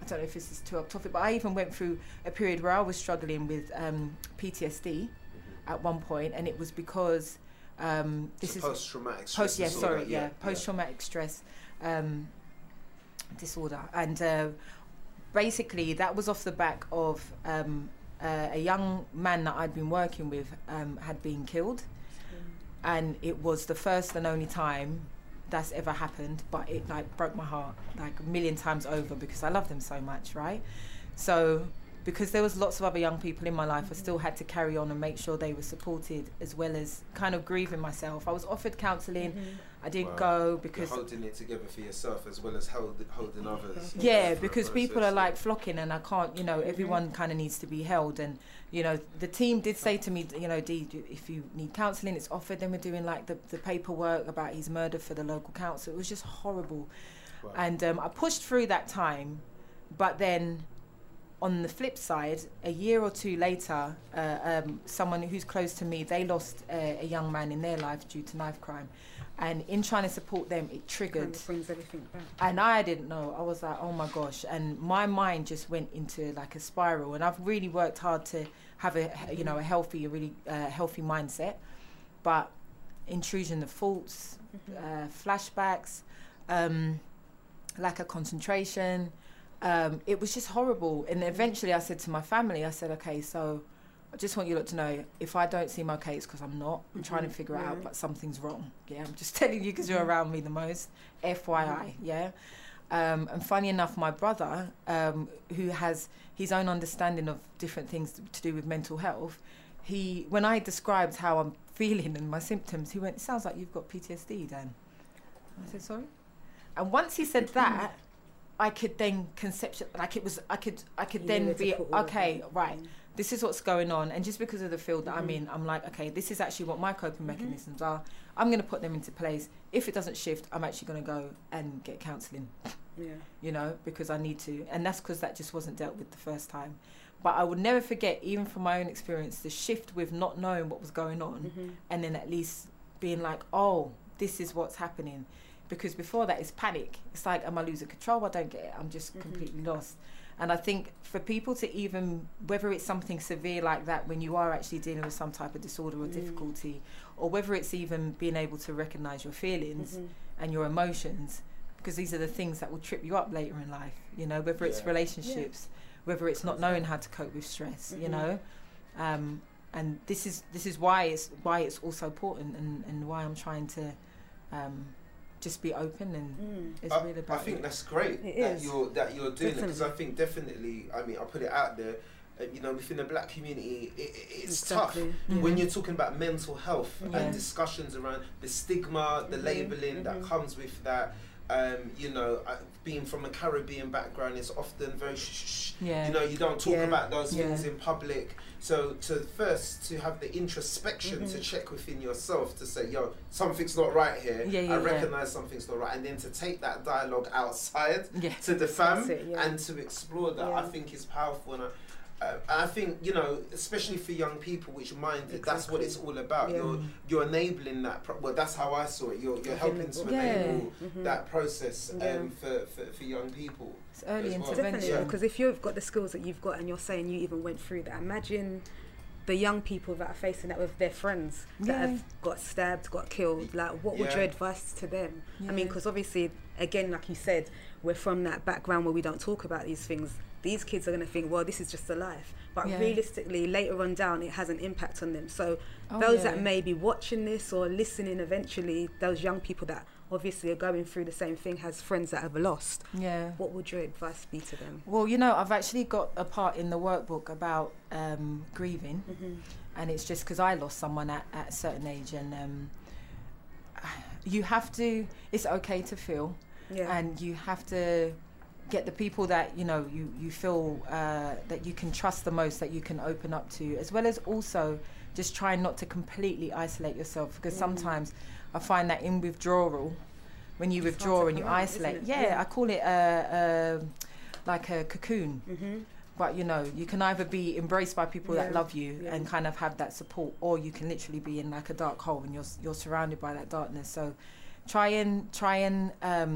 I don't know if this is too off topic, but I even went through a period where I was struggling with um, PTSD at one point, and it was because um, this is post traumatic stress. post yeah disorder, sorry yeah, post traumatic stress um, disorder and uh, basically that was off the back of um, uh, a young man that I'd been working with um, had been killed and it was the first and only time that's ever happened, but it like broke my heart like a million times over because I love them so much, right? So because there was lots of other young people in my life, I still had to carry on and make sure they were supported as well as kind of grieving myself. I was offered counselling. Mm-hmm. I didn't Wow. go You're because holding it together for yourself as well as hold, holding others. <laughs> yeah, because people are like flocking, and I can't. You know, everyone kind of needs to be held, and you know, the team did say to me, you know, Dee, do- if you need counselling, it's offered. Then we're doing like the the paperwork about his murder for the local council. It was just horrible, Wow. and um, I pushed through that time, but then. On the flip side, a year or two later, uh, um, someone who's close to me, they lost a, a young man in their life due to knife crime, and in trying to support them, it triggered brings everything back. and I didn't know. I was like, oh my gosh, and my mind just went into like a spiral. And I've really worked hard to have a you know a healthy, a really uh, healthy mindset, but intrusion of thoughts, uh, flashbacks, um, lack of concentration. Um, it was just horrible. And eventually, I said to my family, I said, okay, so. I just want you lot to know if I don't see my case because I'm not. I'm trying to Mhm, figure it out, but something's wrong. Yeah, I'm just <laughs> telling you because you're around me the most. FYI, yeah. Um, and funny enough, my brother, um, who has his own understanding of different things to do with mental health, he when I described how I'm <laughs> feeling and my symptoms, he went, "It sounds like you've got PTSD, Dan." I said, "Sorry." And once he said that, I could then conception like it was. I could I could You then be put all of okay, right. This is what's going on and just because of the field that i'm Mhm. in i'm like okay this is actually what my coping Mhm. mechanisms are i'm going to put them into place if it doesn't shift i'm actually going to go and get counselling Yeah. you know because i need to and that's because that just wasn't dealt with the first time but i would never forget even from my own experience the shift with not knowing what was going on Mhm. and then at least being like oh this is what's happening because before that it's panic it's like am i losing control i don't get it i'm just Mhm. completely lost and i think for people to even whether it's something severe like that when you are actually dealing with some type of disorder or Mm. difficulty or whether it's even being able to recognize your feelings Mhm. and your emotions because these are the things that will trip you up later in life you know whether it's Yeah. relationships whether it's not knowing how to cope with stress you Mhm. know um, and this is this is why it's why it's also important and, and why I'm trying to um, just be open and Mm. it's I, really about. I think it. that's great It that is. you're that you're doing it because I think definitely. I mean, I'll put it out there. Uh, you know, within the black community, it, it, it's tough Exactly. Mhm. when you're talking about mental health Yeah. and discussions around the stigma, the Mhm, labeling that mhm. comes with that. Um, you know, uh, being from a Caribbean background, it's often very yeah You know, you don't talk Yeah. about those things in public. So to first to have the introspection to Mhm. check within yourself to say, yo, something's not right here. Yeah, yeah, I yeah. recognize something's not right, and then to take that dialogue outside yeah to the fam it, yeah. and to explore that, I think is powerful. And I, uh, I think you know, especially for young people, which mind it, that's what it's all about. Yeah. You're you're enabling that. Pro- well, that's how I saw it. You're you're helping to Yeah. enable Mhm. that process um, for, for for young people. it's early as well. intervention Definitely, Yeah. because if you've got the skills that you've got and you're saying you even went through that, imagine the young people that are facing that with their friends that have got stabbed, got killed. Like, what would Yeah. your advice to them? I mean, because obviously, again, like you said, we're from that background where we don't talk about these things. These kids are going to think, well, this is just a life. But Yeah. realistically, later on down, it has an impact on them. So, Oh, those yeah. that may be watching this or listening eventually, those young people that obviously are going through the same thing, has friends that have lost, yeah what would your advice be to them? well you know I've actually got a part in the workbook about um, grieving Mm-hmm. and it's just because I lost someone at, at a certain age, and um, <sighs> you have to. It's okay to feel, Yeah. and you have to get the people that you know you you feel uh, that you can trust the most, that you can open up to, as well as also just try not to completely isolate yourself because Mm. sometimes I find that in withdrawal, when you It's withdraw and you out, isolate, yeah, Yeah. I call it a, a like a cocoon mm-hmm. but you know you can either be embraced by people that love you yeah. and kind of have that support or you can literally be in like a dark hole and you're you're surrounded by that darkness so try and try and um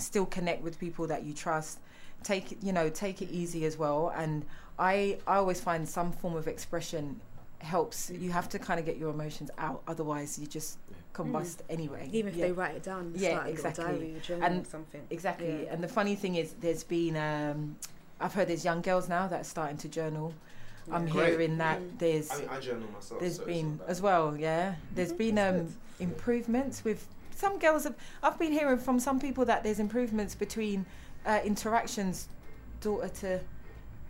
still connect with people that you trust take you know take it easy as well and i i always find some form of expression helps you have to kind of get your emotions out otherwise you just combust anyway Even if Yeah. they write it down, Yeah, start a little exactly. diary, a journal And or something. Exactly. Yeah. And the funny thing is, there's been, um, I've heard there's young girls now that are starting to journal. I'm Great. hearing that Mm. there's I mean, I journal myself. there's so it's been as well, yeah. There's Mhm, been um, improvements with some girls have. I've been hearing from some people that there's improvements between uh, interactions, daughter to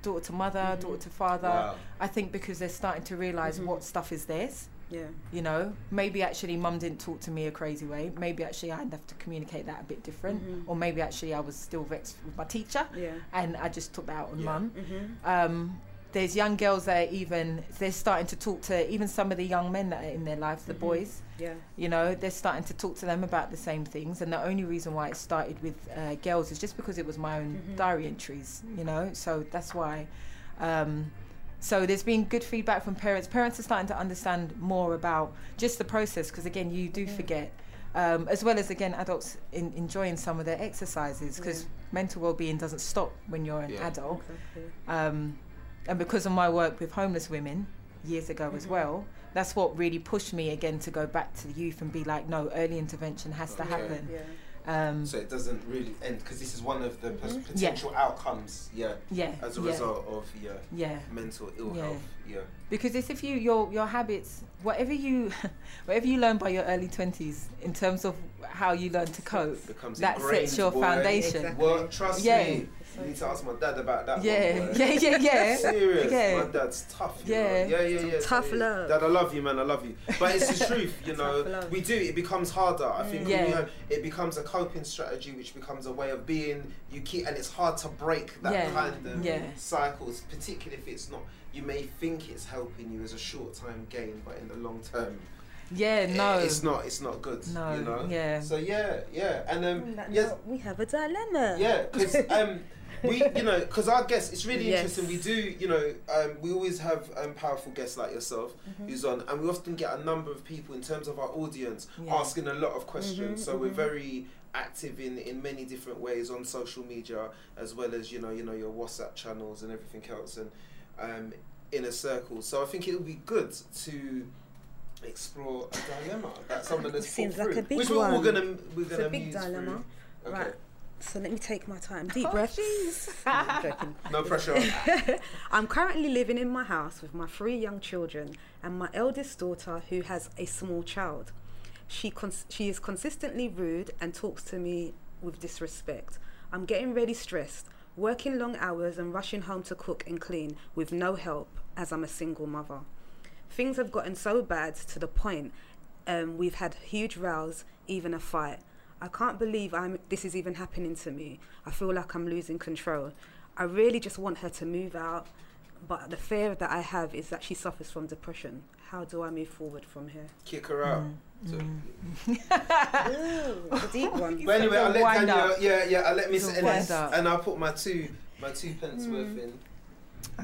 daughter to mother, Mhm. daughter to father. Wow. I think because they're starting to realize Mhm. what stuff is theirs. Yeah. You know, maybe actually mum didn't talk to me a crazy way. Maybe actually I'd have to communicate that a bit different. Mhm. Or maybe actually I was still vexed with my teacher Yeah. and I just took that out on Yeah. mum. Mm-hmm. Um, there's young girls that are even they're starting to talk to even some of the young men that are in their lives, the Mhm. boys. Yeah. You know, they're starting to talk to them about the same things. And the only reason why it started with uh, girls is just because it was my own Mhm. diary entries. You know, so that's why. Um, so there's been good feedback from parents. Parents are starting to understand more about just the process because again, you do Mhm. forget. Um, as well as again, adults in, enjoying some of their exercises because Yeah. mental well-being doesn't stop when you're an Yeah. adult. Exactly. Um, and because of my work with homeless women years ago as Mhm. well, that's what really pushed me again to go back to the youth and be like, no, early intervention has to happen. Yeah. Um, So it doesn't really end because this is one of the pos- Mhm. potential outcomes. Yeah. yeah, As a yeah, result of yeah yeah. mental ill Yeah. health. Yeah. Because it's if you your your habits, whatever you <laughs> whatever you learn by your early twenties in terms of how you learn to cope, Becomes that sets your boy. foundation. Exactly. Well, trust Yeah. me. You need to ask my dad about that. Yeah, one, <laughs> yeah, yeah, yeah. <laughs> Serious. Yeah. My dad's tough. You Yeah. Know? Yeah, yeah, yeah. Tough So, love. Dad, I love you, man. I love you. But it's the <laughs> truth, you know. We do. It becomes harder. I think Yeah. when you have, it becomes a coping strategy, which becomes a way of being. You keep, and it's hard to break that Yeah. kind of Yeah. cycles, particularly if it's not. You may think it's helping you as a short time gain, but in the long term, Yeah, i- no, it's not. It's not good. No, You know. yeah. So yeah, yeah, and um, On yes, we have a dilemma. yeah, because um, we, you know, because our guests, it's really Yes. interesting. We do, you know, um, we always have um, powerful guests like yourself Mhm. who's on, and we often get a number of people in terms of our audience Yeah. asking a lot of questions. Mhm, so we're mhm. very active in in many different ways on social media, as well as you know, you know, your WhatsApp channels and everything else, and um, in a circle. So I think it would be good to explore a dilemma that someone has <laughs> Seems like through, a big which one. we're all gonna we're It's gonna a big dilemma. through. Okay. Right. So let me take my time. Deep Oh, breath. jeez. <laughs> I'm joking. No pressure. <laughs> I'm currently living in my house with my three young children and my eldest daughter, who has a small child. She cons- she is consistently rude and talks to me with disrespect. I'm getting really stressed, working long hours and rushing home to cook and clean with no help as I'm a single mother. Things have gotten so bad to the point um, we've had huge rows, even a fight. I can't believe I'm this is even happening to me. I feel like I'm losing control. I really just want her to move out, but the fear that I have is that she suffers from depression. How do I move forward from here? Kick her out. Mm, So- mm. Ooh, a deep one. <laughs> But anyway, I'll let Wind Danielle. Yeah, yeah. I'll let Miss It's Ennis, and I'll put my two, my two pence Mm. worth in.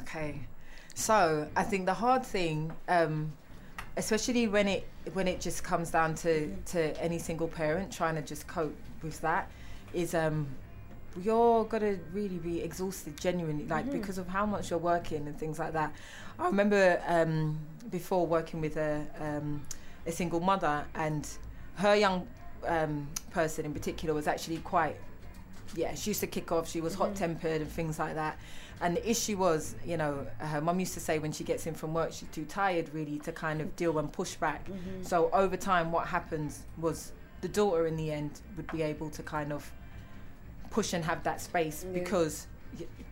Okay, so I think the hard thing, um, especially when it when it just comes down to to any single parent trying to just cope with that, is um, you're gonna really be exhausted genuinely, like Mhm. because of how much you're working and things like that. I remember um, before working with a um, a single mother and her young um, person in particular was actually quite yeah she used to kick off she was Mhm. hot tempered and things like that and the issue was you know her mum used to say when she gets in from work she's too tired really to kind of deal and push back Mhm. so over time what happens was the daughter in the end would be able to kind of push and have that space Yeah. because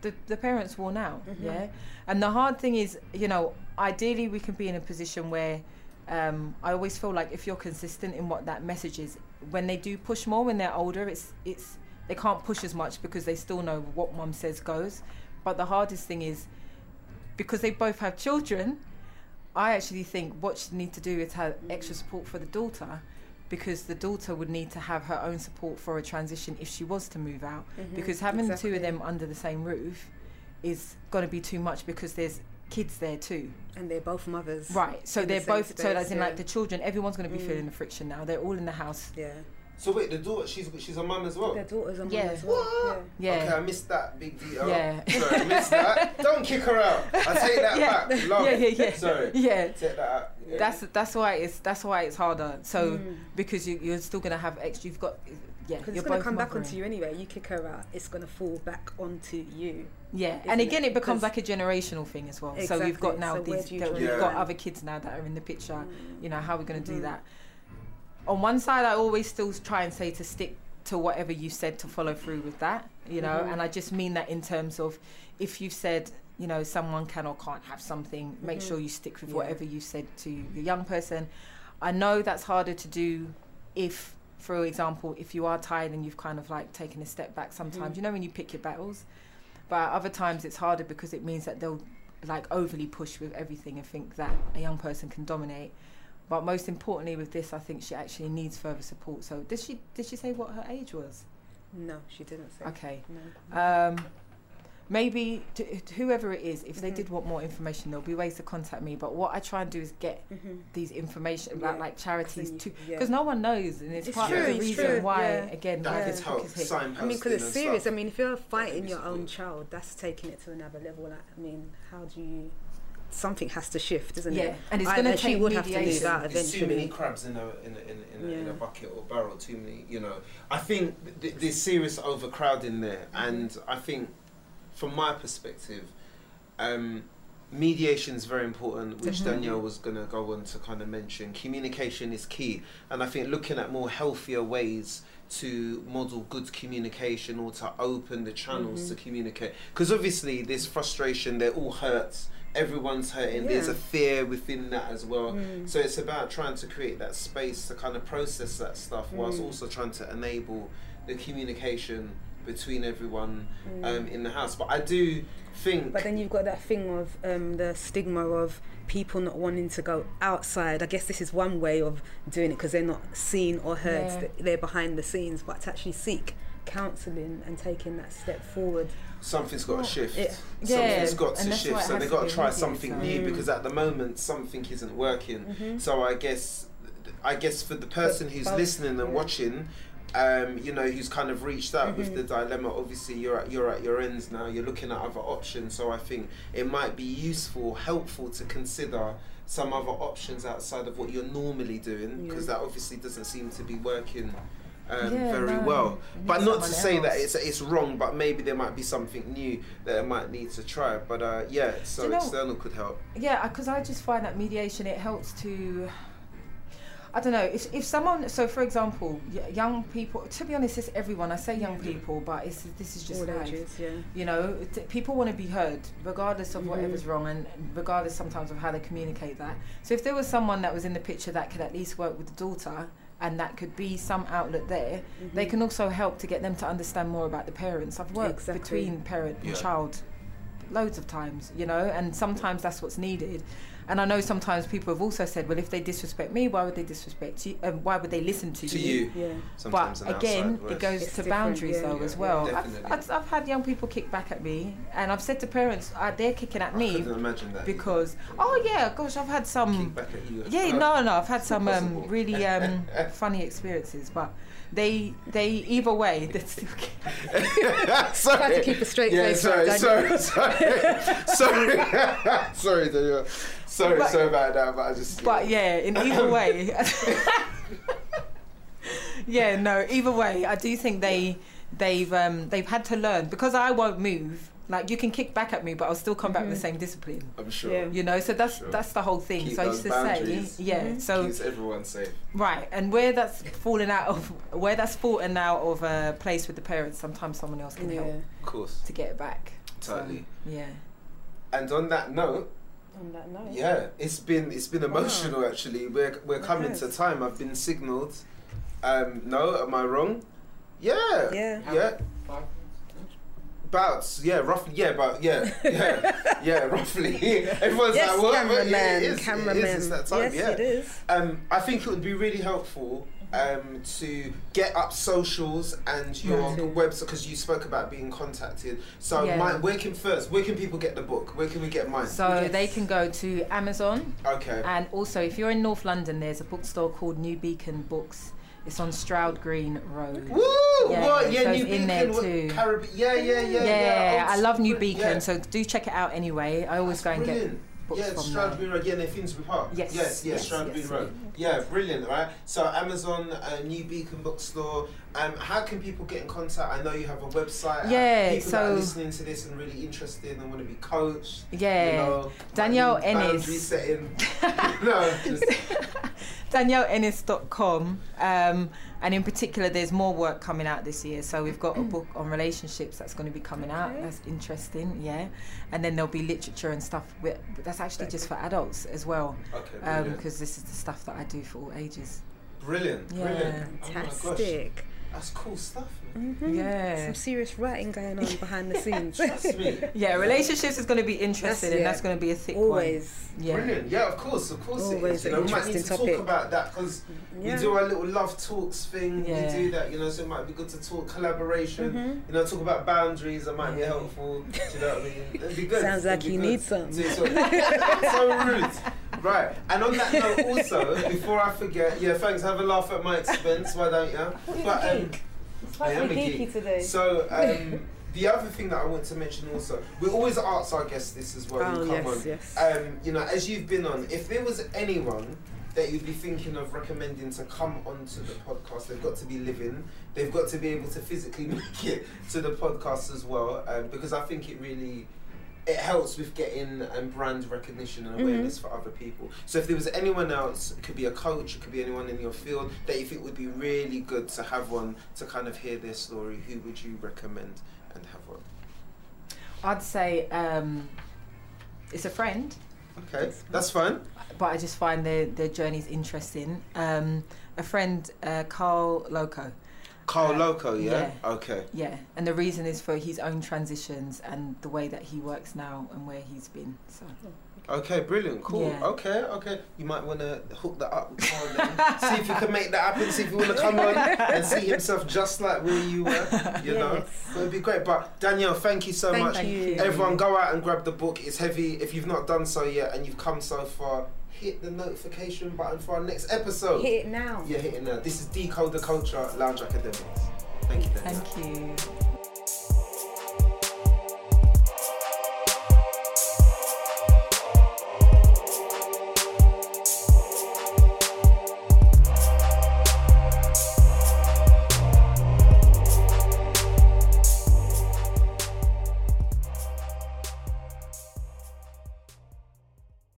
the, the parents worn out Mhm. yeah and the hard thing is you know ideally we can be in a position where um, I always feel like if you're consistent in what that message is, when they do push more when they're older, it's it's they can't push as much because they still know what mum says goes. But the hardest thing is because they both have children. I actually think what you need to do is have extra support for the daughter, because the daughter would need to have her own support for a transition if she was to move out. Mhm. Because having the two of them under the same roof is going to be too much because there's kids there too. and they're both mothers. Right. So they're same both. so space, as in yeah. like the children, everyone's going to be Mm. feeling the friction now. They're all in the house. Yeah. So wait, the daughter, she's she's a mum as well. Their daughters are Yeah. yeah. as well. What? Yeah. Okay, I missed that big detail. Yeah. Sorry, I missed that. <laughs> Don't kick her out. I take that Yeah. back. Love. Yeah, yeah, yeah. Sorry. Yeah. Take that out. Yeah. That's that's why it's that's why it's harder. So Mm. because you you're still gonna have extra. You've got yeah. Because it's gonna come back onto you anyway. You kick her out, it's going to fall back onto you. Yeah, and again, it? it becomes 'Cause- like a generational thing as well. So we've got now So these. do We've the got other kids now that are in the picture. Mm. You know how we're going to do that. On one side, I always still try and say to stick to whatever you said to follow through with that, you know, Mhm. and I just mean that in terms of if you've said, you know, someone can or can't have something, make Mhm. sure you stick with Yeah. whatever you said to the young person. I know that's harder to do if, for example, if you are tired and you've kind of like taken a step back sometimes, Mhm. you know, when you pick your battles. But other times it's harder because it means that they'll like overly push with everything and think that a young person can dominate. But most importantly with this, I think she actually needs further support. So did she did she say what her age was? No, she didn't say. Okay. No. Um, maybe t- whoever it is, if they Mhm. did want more information, there'll be ways to contact me. But what I try and do is get Mhm. these information about Yeah. like charities Then too, you- yeah. because no one knows, and it's, It's part true, of the reason true, why yeah. again That why Yeah. could this book is hit. I mean, because it's serious. stuff. I mean, if you're fighting your own child, that's taking it to another level. Like, I mean, how do you? Something has to shift, isn't Yeah, it? and it's I- going to and she take would have to lose mediation. out There's too many crabs in a in a, in a, in a, in a bucket or barrel. Too many, you know. I think th- there's serious overcrowding there, Mm-hmm. and I think, from my perspective, um, mediation is very important, which Mhm. Danielle was going to go on to kind of mention. Communication is key, and I think looking at more healthier ways to model good communication or to open the channels Mhm. to communicate because obviously there's frustration they're all hurt everyone's hurting there's a fear within that as well Mm. so it's about trying to create that space to kind of process that stuff whilst Mm. also trying to enable the communication between everyone Mm. um, in the house but i do think But then you've got that thing of um, the stigma of people not wanting to go outside. I guess this is one way of doing it because they're not seen or heard. Yeah. They're behind the scenes, but to actually seek counselling and taking that step forward. something's got Well, to shift. yeah. Something's Yeah, got to and that's why shift. it So they've got be to try something so- new because at the moment something isn't working. Mhm. So I guess, I guess for the person who's both, listening and yeah. watching, um, you know, who's kind of reached out with Mhm. the dilemma. Obviously, you're at you're at your ends now. You're looking at other options. So I think it might be useful, helpful to consider some other options outside of what you're normally doing because Yeah. that obviously doesn't seem to be working. Um, Yeah, very no, well, but not to someone say that it's it's wrong. But maybe there might be something new that it might need to try. But uh, yeah, so you know- external could help. Yeah, because I just find that mediation it helps to. I don't know if if someone so for example young people to be honest it's everyone I say young people but it's this is just All life ages, yeah. you know t- people want to be heard regardless of Mhm. whatever's wrong and regardless sometimes of how they communicate that so if there was someone that was in the picture that could at least work with the daughter and that could be some outlet there they Mhm. can also help to get them to understand more about the parents I've worked Exactly. between parent and Yeah. child loads of times you know and sometimes that's what's needed and I know sometimes people have also said well if they disrespect me why would they disrespect you um, why would they listen to, you? To you you, Yeah. sometimes but again, it goes It's to boundaries yeah, though yeah, as well. Definitely. I've, I've, I've had young people kick back at me, and I've said to parents, uh, they're kicking at I me couldn't imagine that because, oh yeah, gosh, I've had Kick some, back at you. yeah, no, no, I've had some um, really um, <laughs> funny experiences, but they, they either way, they still. <laughs> sorry. Try to keep a straight yeah, face. sorry, right, <laughs> sorry, Danielle. sorry, sorry, sorry, Danielle. Sorry, But- sorry about that, but I just. But yeah, in either <laughs> way. <laughs> yeah, no, either way, I do think they they've um, they've had to learn because I won't move. Like you can kick back at me, but I'll still come back with the Mhm. same discipline. I'm sure. Yeah. You know, so that's Sure. that's the whole thing. Keep so I used to say, boundaries. yeah. Mhm. So Keeps everyone safe. right, and where that's fallen out of where that's fallen out of a place with the parents, sometimes someone else can Yeah. help Of course. to get it back. So, Totally. yeah. And on that note, On that note. yeah, it's been it's been Wow. emotional actually. We're we're It coming has. to time. I've been signalled. Um, no, am I wrong? Yeah. Yeah. Yeah. About yeah, roughly yeah, but yeah, yeah, <laughs> yeah, roughly. <laughs> Everyone's Yes, like, what? What? cameraman, Yeah, it is, cameraman. It is, it's that time, yes, yeah. it is. Um, I think it would be really helpful um, to get up socials and your Yeah. website because you spoke about being contacted. So, Yeah. my, where can first? Where can people get the book? Where can we get mine? So Yes. they can go to Amazon, Okay. and also if you're in North London, there's a bookstore called New Beacon Books. It's on Stroud Green Road. Woo! Yeah, what? Yeah, so New Beacon. in there too. Caribbean. Yeah, yeah, yeah. Yeah, yeah. I love New Beacon, yeah. so do check it out anyway. I always That's go and get brilliant. Books yeah, from Stroud. Green Road. Yeah, near Finsbury Park. Yes, yes, yes, yes, Stroud yes. Green Road. Yeah, brilliant, right? So Amazon, uh, New Beacon Bookstore. Um, how can people get in contact? I know you have a website. Yeah, people that are listening to this and really interested and want to be coached. Yeah. You know, Danielle Ennis. Setting. <laughs> <laughs> no, just, DanielleEnnis.com. Um, and in particular, there's more work coming out this year. So we've got a book on relationships that's going to be coming out. That's interesting, yeah. And then there'll be literature and stuff. With, but that's actually just for adults as well, Okay, because brilliant. this is the stuff that I do for all ages. brilliant, Yeah. brilliant. Oh Fantastic. that's cool stuff, man. Mhm. Yeah. Some serious writing going on behind the <laughs> scenes. Trust me. Yeah, relationships is going to be interesting, That's- and yeah. that's going to be a thick Always. one. Yeah. Brilliant. Yeah, of course, of course it Always is. You an know, we might need to interesting talk topic. about that because Yeah. we do our little love talks thing. Yeah. We do that, you know, so it might be good to talk collaboration. Mhm. You know, talk about boundaries. That might be helpful. Do you know what I mean? <laughs> It'd be good. Sounds It'd like you good. need some. So, so, so rude. Right. And on that note, also, <laughs> before I forget, yeah, thanks. Have a laugh at my expense. Why don't you? But um, It's I am a geeky today. So um, the other thing that I want to mention also, we always ask our guests this as well. Oh, come yes, on. yes. Um, you know, as you've been on, if there was anyone that you'd be thinking of recommending to come onto the podcast, they've got to be living. They've got to be able to physically <laughs> make it to the podcast as well, um, because I think it really it helps with getting um, brand recognition and awareness for other people. So if there was anyone else, it could be a coach, it could be anyone in your field that you think would be really good to have one to kind of hear their story, who would you recommend and have one? I'd say um, it's a friend, Okay, that's fine. but I just find their, their journeys interesting. Um, a friend, uh, Carl Loco. Carl Uh, Loco, yeah? yeah. Okay. Yeah, and the reason is for his own transitions and the way that he works now and where he's been. So Okay, brilliant, cool. Yeah. Okay, okay. You might want to hook that up with Carl then. see if you can make that happen, see if you want to come on and see himself just like where you were, you <laughs> know? Yes. It would be great. But Danielle, thank you so Thank much. You. Everyone, go out and grab the book. It's heavy. If you've not done so yet and you've come so far, hit the notification button for our next episode. Hit it now. Yeah, hit it now. This is Decode the Culture Lounge Academics. Thank you, Danielle. thank you.